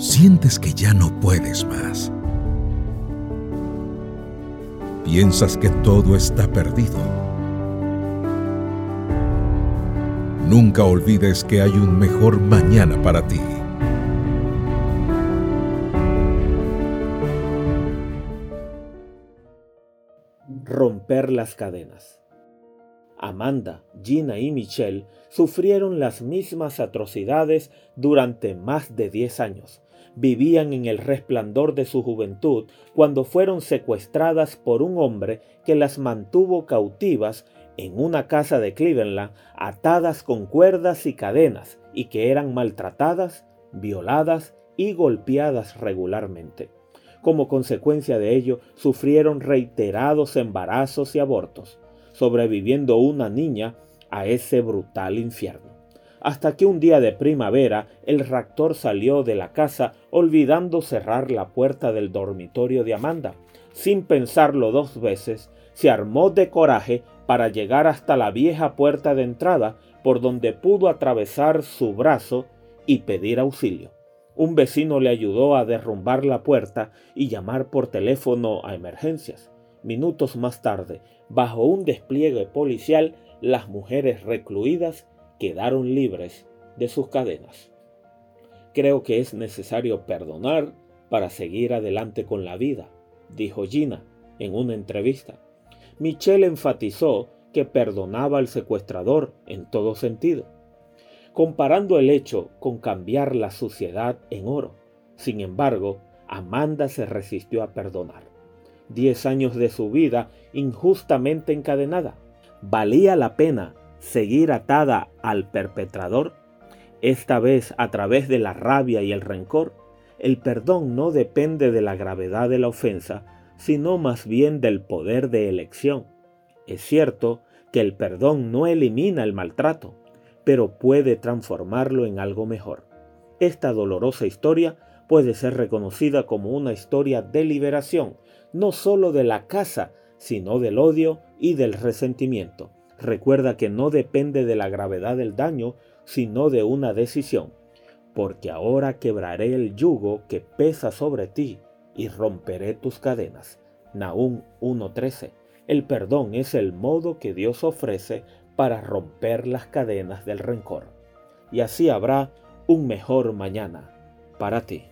sientes que ya no puedes más. Piensas que todo está perdido. Nunca olvides que hay un mejor mañana para ti. Romper las cadenas. Amanda, Gina y Michelle sufrieron las mismas atrocidades durante más de 10 años. Vivían en el resplandor de su juventud cuando fueron secuestradas por un hombre que las mantuvo cautivas en una casa de Cleveland, atadas con cuerdas y cadenas, y que eran maltratadas, violadas y golpeadas regularmente. Como consecuencia de ello, sufrieron reiterados embarazos y abortos sobreviviendo una niña a ese brutal infierno. Hasta que un día de primavera el raptor salió de la casa olvidando cerrar la puerta del dormitorio de Amanda. Sin pensarlo dos veces, se armó de coraje para llegar hasta la vieja puerta de entrada por donde pudo atravesar su brazo y pedir auxilio. Un vecino le ayudó a derrumbar la puerta y llamar por teléfono a emergencias. Minutos más tarde, bajo un despliegue policial, las mujeres recluidas quedaron libres de sus cadenas. Creo que es necesario perdonar para seguir adelante con la vida, dijo Gina en una entrevista. Michelle enfatizó que perdonaba al secuestrador en todo sentido, comparando el hecho con cambiar la suciedad en oro. Sin embargo, Amanda se resistió a perdonar diez años de su vida injustamente encadenada. ¿Valía la pena seguir atada al perpetrador? Esta vez a través de la rabia y el rencor. El perdón no depende de la gravedad de la ofensa, sino más bien del poder de elección. Es cierto que el perdón no elimina el maltrato, pero puede transformarlo en algo mejor. Esta dolorosa historia puede ser reconocida como una historia de liberación, no solo de la casa, sino del odio y del resentimiento. Recuerda que no depende de la gravedad del daño, sino de una decisión. Porque ahora quebraré el yugo que pesa sobre ti y romperé tus cadenas. Nahum 1.13. El perdón es el modo que Dios ofrece para romper las cadenas del rencor. Y así habrá un mejor mañana para ti.